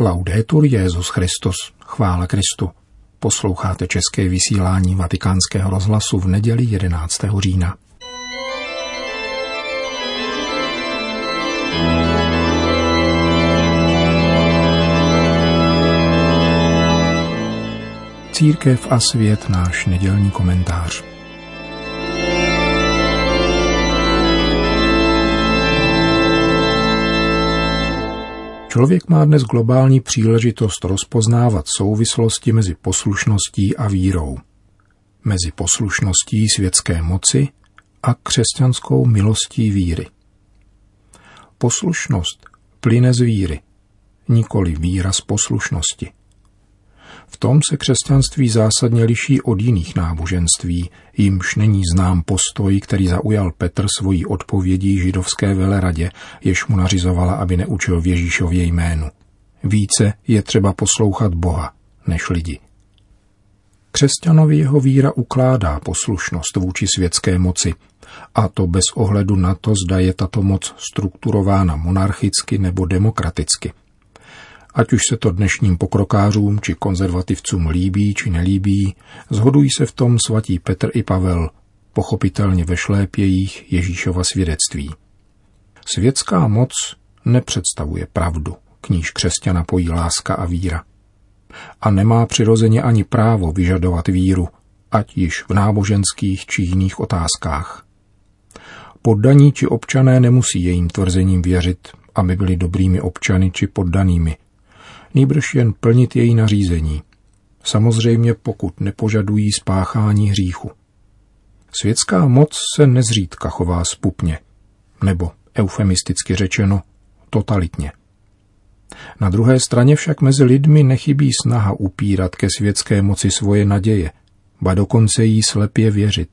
Laudetur Jezus Christus, chvála Kristu. Posloucháte české vysílání Vatikánského rozhlasu v neděli 11. října. Církev a svět náš nedělní komentář. Člověk má dnes globální příležitost rozpoznávat souvislosti mezi poslušností a vírou, mezi poslušností světské moci a křesťanskou milostí víry. Poslušnost plyne z víry, nikoli víra z poslušnosti. V tom se křesťanství zásadně liší od jiných náboženství, jimž není znám postoj, který zaujal Petr svojí odpovědí židovské veleradě, jež mu nařizovala, aby neučil v Ježíšově jménu. Více je třeba poslouchat Boha než lidi. Křesťanovi jeho víra ukládá poslušnost vůči světské moci, a to bez ohledu na to, zda je tato moc strukturována monarchicky nebo demokraticky – Ať už se to dnešním pokrokářům či konzervativcům líbí či nelíbí, zhodují se v tom svatí Petr i Pavel, pochopitelně ve šlépějích Ježíšova svědectví. Světská moc nepředstavuje pravdu, k níž křesťana pojí láska a víra. A nemá přirozeně ani právo vyžadovat víru, ať již v náboženských či jiných otázkách. Poddaní či občané nemusí jejím tvrzením věřit, aby byli dobrými občany či poddanými, nýbrž jen plnit její nařízení. Samozřejmě pokud nepožadují spáchání hříchu. Světská moc se nezřídka chová spupně, nebo eufemisticky řečeno totalitně. Na druhé straně však mezi lidmi nechybí snaha upírat ke světské moci svoje naděje, ba dokonce jí slepě věřit.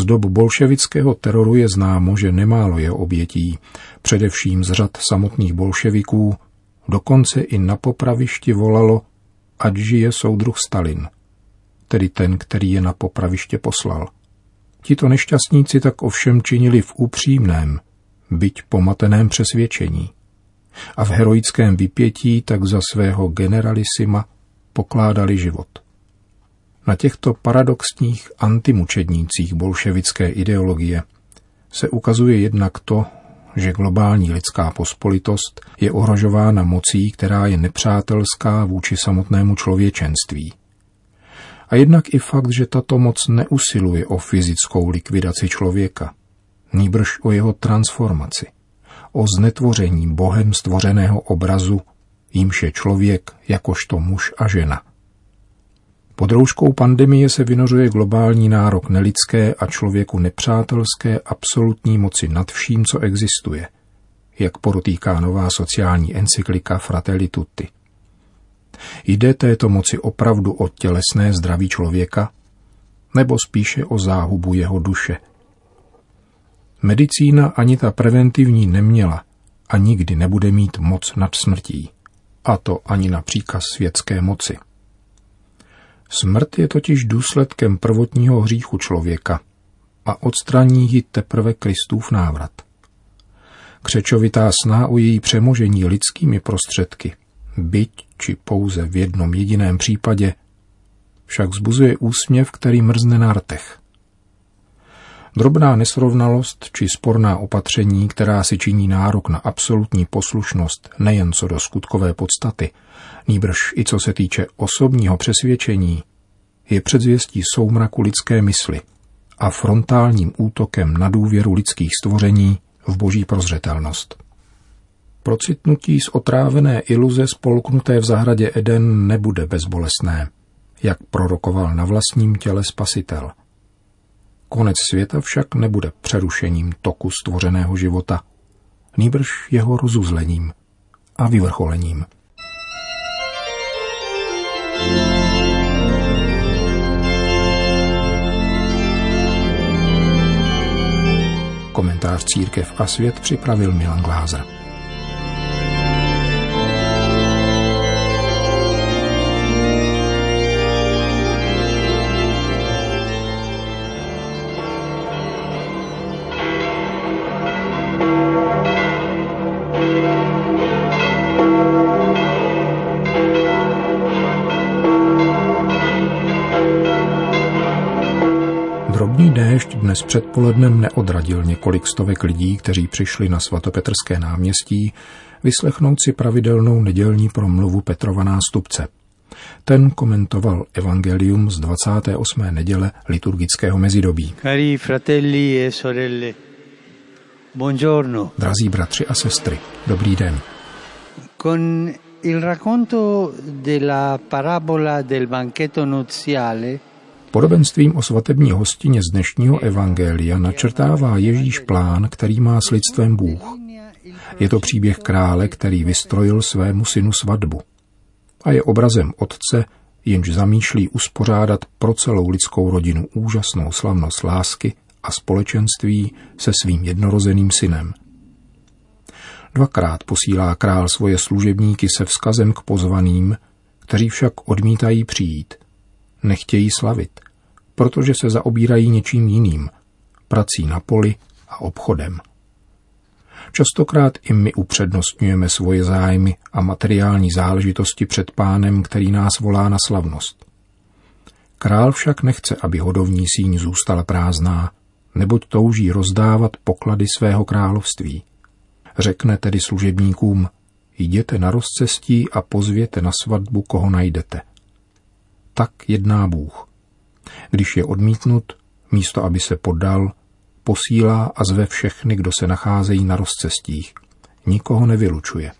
Z dob bolševického teroru je známo, že nemálo je obětí, především z řad samotných bolševiků, Dokonce i na popravišti volalo, ať žije soudruh Stalin, tedy ten, který je na popraviště poslal. Tito nešťastníci tak ovšem činili v upřímném, byť pomateném přesvědčení. A v heroickém vypětí tak za svého generalisima pokládali život. Na těchto paradoxních antimučednících bolševické ideologie se ukazuje jednak to, že globální lidská pospolitost je ohrožována mocí, která je nepřátelská vůči samotnému člověčenství. A jednak i fakt, že tato moc neusiluje o fyzickou likvidaci člověka, nýbrž o jeho transformaci, o znetvoření Bohem stvořeného obrazu, jímž je člověk jakožto muž a žena. Pod rouškou pandemie se vynořuje globální nárok nelidské a člověku nepřátelské absolutní moci nad vším, co existuje, jak porotýká nová sociální encyklika Fratelli Tutti. Jde této moci opravdu o tělesné zdraví člověka, nebo spíše o záhubu jeho duše? Medicína ani ta preventivní neměla a nikdy nebude mít moc nad smrtí, a to ani na příkaz světské moci. Smrt je totiž důsledkem prvotního hříchu člověka a odstraní ji teprve Kristův návrat. Křečovitá snaha o její přemožení lidskými prostředky, byť či pouze v jednom jediném případě, však zbuzuje úsměv, který mrzne na rtech. Drobná nesrovnalost či sporná opatření, která si činí nárok na absolutní poslušnost nejen co do skutkové podstaty, nýbrž i co se týče osobního přesvědčení, je předzvěstí soumraku lidské mysli a frontálním útokem na důvěru lidských stvoření v boží prozřetelnost. Procitnutí z otrávené iluze spolknuté v zahradě Eden nebude bezbolesné, jak prorokoval na vlastním těle spasitel. Konec světa však nebude přerušením toku stvořeného života, nýbrž jeho rozuzlením a vyvrcholením. Komentář Církev a svět připravil Milan Glázer. Dnes předpolednem neodradil několik stovek lidí, kteří přišli na svatopetrské náměstí, vyslechnout si pravidelnou nedělní promluvu Petrova nástupce. Ten komentoval evangelium z 28. neděle liturgického mezidobí. Cari fratelli e sorelle, buongiorno. Drazí bratři a sestry, dobrý den. Con il racconto della parabola del banchetto nuziale Podobenstvím o svatební hostině z dnešního evangelia načrtává Ježíš plán, který má s lidstvem Bůh. Je to příběh krále, který vystrojil svému synu svatbu. A je obrazem otce, jenž zamýšlí uspořádat pro celou lidskou rodinu úžasnou slavnost lásky a společenství se svým jednorozeným synem. Dvakrát posílá král svoje služebníky se vzkazem k pozvaným, kteří však odmítají přijít. Nechtějí slavit, protože se zaobírají něčím jiným, prací na poli a obchodem. Častokrát i my upřednostňujeme svoje zájmy a materiální záležitosti před pánem, který nás volá na slavnost. Král však nechce, aby hodovní síň zůstala prázdná, neboť touží rozdávat poklady svého království. Řekne tedy služebníkům, jděte na rozcestí a pozvěte na svatbu, koho najdete. Tak jedná Bůh. Když je odmítnut, místo aby se poddal, posílá a zve všechny, kdo se nacházejí na rozcestích. Nikoho nevylučuje.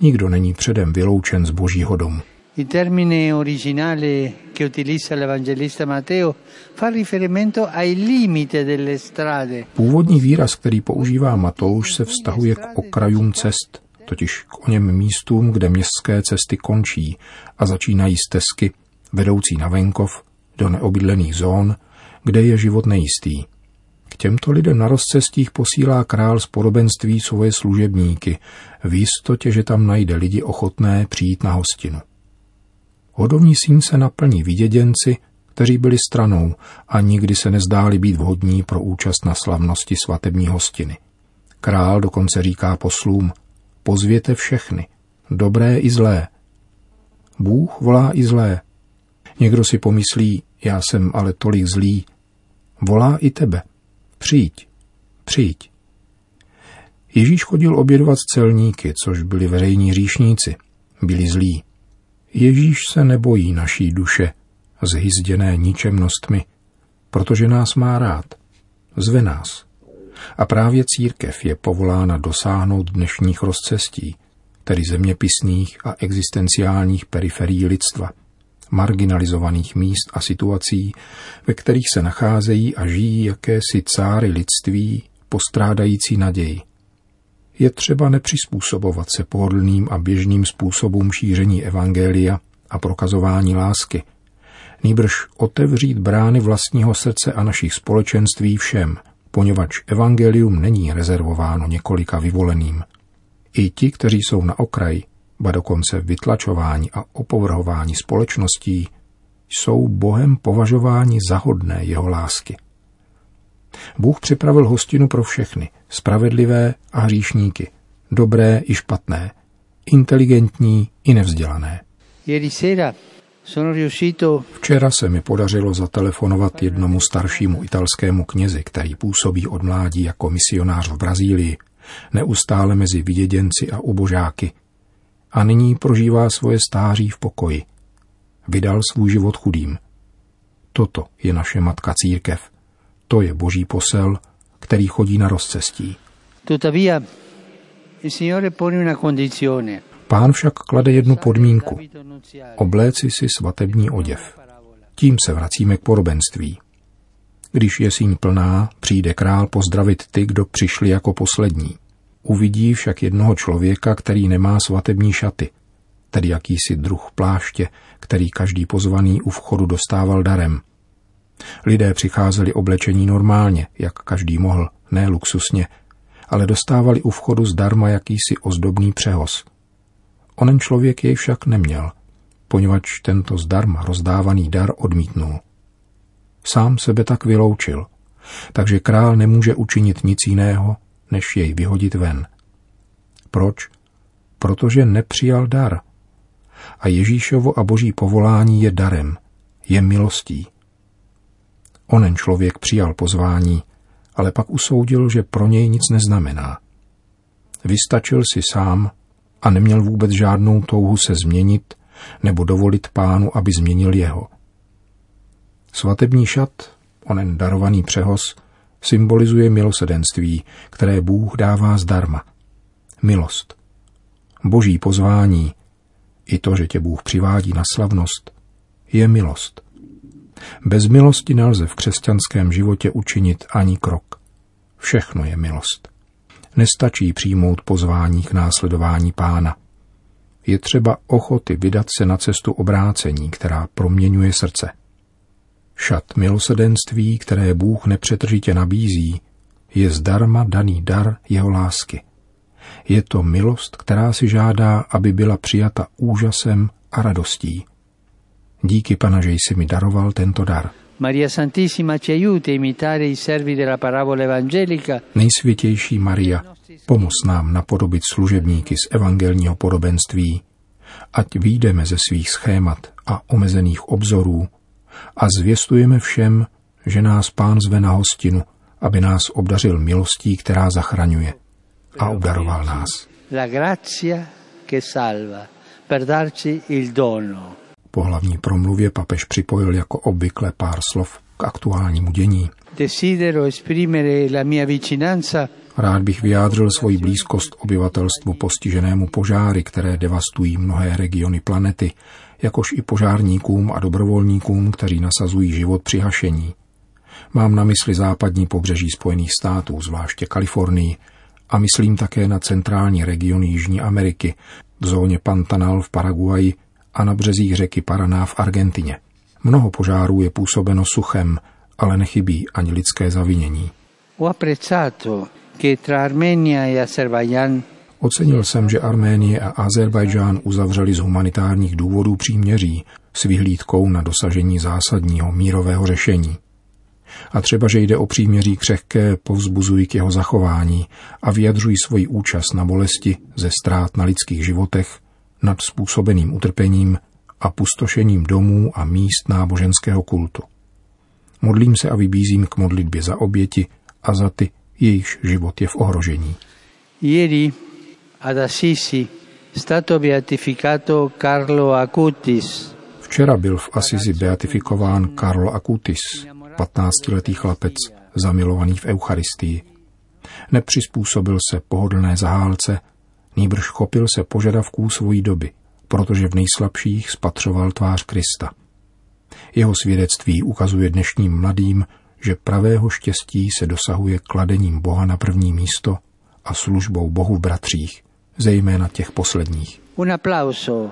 Nikdo není předem vyloučen z božího domu. Il termine originale che utilizza l'Evangelista Matteo fa riferimento ai limiti delle strade. Původní výraz, který používá Matouš, se vztahuje k okrajům cest, totiž k oněm místům, kde městské cesty končí a začínají stezky, vedoucí na venkov, do neobydlených zón, kde je život nejistý. K těmto lidem na rozcestích posílá král z podobenství svoje služebníky, v jistotě, že tam najde lidi ochotné přijít na hostinu. Hodovní síň se naplní viděděnci, kteří byli stranou a nikdy se nezdáli být vhodní pro účast na slavnosti svatební hostiny. Král dokonce říká poslům, pozvěte všechny, dobré i zlé. Bůh volá i zlé. Někdo si pomyslí, já jsem ale tolik zlý. Volá i tebe. Přijď, přijď. Ježíš chodil obědovat s celníky, což byli veřejní říšníci. Byli zlí. Ježíš se nebojí naší duše, zhyzděné ničemnostmi, protože nás má rád. Zve nás. A právě církev je povolána dosáhnout dnešních rozcestí, tedy zeměpisných a existenciálních periferií lidstva, marginalizovaných míst a situací, ve kterých se nacházejí a žijí jakési cáry lidství, postrádající naději. Je třeba nepřizpůsobovat se pohodlným a běžným způsobům šíření evangelia a prokazování lásky, nýbrž otevřít brány vlastního srdce a našich společenství všem, poněvadž evangelium není rezervováno několika vyvoleným. I ti, kteří jsou na okraji, ba dokonce vytlačování a opovrhování společností, jsou Bohem považováni za hodné jeho lásky. Bůh připravil hostinu pro všechny, spravedlivé a hříšníky, dobré i špatné, inteligentní i nevzdělané. Včera se mi podařilo zatelefonovat jednomu staršímu italskému knězi, který působí od mládí jako misionář v Brazílii, neustále mezi viděděnci a ubožáky, a nyní prožívá svoje stáří v pokoji. Vydal svůj život chudým. Toto je naše matka církev. To je boží posel, který chodí na rozcestí. Pán však klade jednu podmínku. Obléci si svatební oděv. Tím se vracíme k podobenství. Když je síň plná, přijde král pozdravit ty, kdo přišli jako poslední. Uvidí však jednoho člověka, který nemá svatební šaty, tedy jakýsi druh pláště, který každý pozvaný u vchodu dostával darem. Lidé přicházeli oblečení normálně, jak každý mohl, ne luxusně, ale dostávali u vchodu zdarma jakýsi ozdobný přehoz. Onen člověk jej však neměl, poněvadž tento zdarma rozdávaný dar odmítnul. Sám sebe tak vyloučil, takže král nemůže učinit nic jiného, než jej vyhodit ven. Proč? Protože nepřijal dar. A Ježíšovo a boží povolání je darem, je milostí. Onen člověk přijal pozvání, ale pak usoudil, že pro něj nic neznamená. Vystačil si sám a neměl vůbec žádnou touhu se změnit nebo dovolit pánu, aby změnil jeho. Svatební šat, onen darovaný přehoz, symbolizuje milosedenství, které Bůh dává zdarma. Milost. Boží pozvání, i to, že tě Bůh přivádí na slavnost, je milost. Bez milosti nelze v křesťanském životě učinit ani krok. Všechno je milost. Nestačí přijmout pozvání k následování pána. Je třeba ochoty vydat se na cestu obrácení, která proměňuje srdce. Šat milosedenství, které Bůh nepřetržitě nabízí, je zdarma daný dar jeho lásky. Je to milost, která si žádá, aby byla přijata úžasem a radostí. Díky Pana, že jsi mi daroval tento dar. Maria Santissima ci aiuti a imitare i servi della parabola evangelica. Nejsvětější Maria, pomoz nám napodobit služebníky z evangelního podobenství, ať výjdeme ze svých schémat a omezených obzorů a zvěstujeme všem, že nás Pán zve na hostinu, aby nás obdařil milostí, která zachraňuje a obdaroval nás. La grazia che salva, per darci il dono. Po hlavní promluvě papež připojil jako obvykle pár slov k aktuálnímu dění. Desidero esprimere la mia vicinanza Rád bych vyjádřil svoji blízkost obyvatelstvu postiženému požáry, které devastují mnohé regiony planety, jakož i požárníkům a dobrovolníkům, kteří nasazují život při hašení. Mám na mysli západní pobřeží Spojených států, zvláště Kalifornii, a myslím také na centrální regiony Jižní Ameriky, v zóně Pantanal v Paraguaji a na březích řeky Paraná v Argentině. Mnoho požárů je působeno suchem, ale nechybí ani lidské zavinění. Ocenil jsem, že Arménie a Azerbajdžán uzavřeli z humanitárních důvodů příměří s vyhlídkou na dosažení zásadního mírového řešení. A třeba, že jde o příměří křehké, povzbuzují k jeho zachování a vyjadřují svoji účast na bolesti ze ztrát na lidských životech, nad způsobeným utrpením a pustošením domů a míst náboženského kultu. Modlím se a vybízím k modlitbě za oběti a za ty, jejichž život je v ohrožení. Ieri ad Assisi stato beatificato Carlo Acutis, Včera byl v Asizi beatifikován Karlo Acutis, 15-letý chlapec, zamilovaný v Eucharistii. Nepřizpůsobil se pohodlné zahálce, nýbrž chopil se požadavků svojí doby, protože v nejslabších spatřoval tvář Krista. Jeho svědectví ukazuje dnešním mladým, že pravého štěstí se dosahuje kladením Boha na první místo a službou Bohu v bratřích, zejména těch posledních. un applauso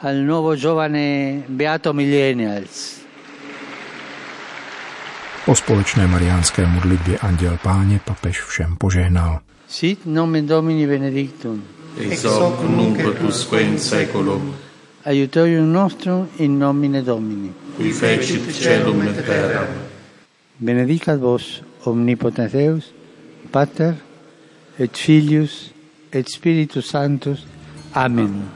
al nuovo giovane Beato Millennials. Po společné mariánské modlitbě Anděl Páně papež všem požehnal. Sit nomen Domini benedictum, ex hoc nunc et usque in seculum, aiutorium nostrum in nomine Domini. qui fecit celum et terram. Benedicat vos omnipotens Deus, Pater et Filius Espíritu Santo. Amén.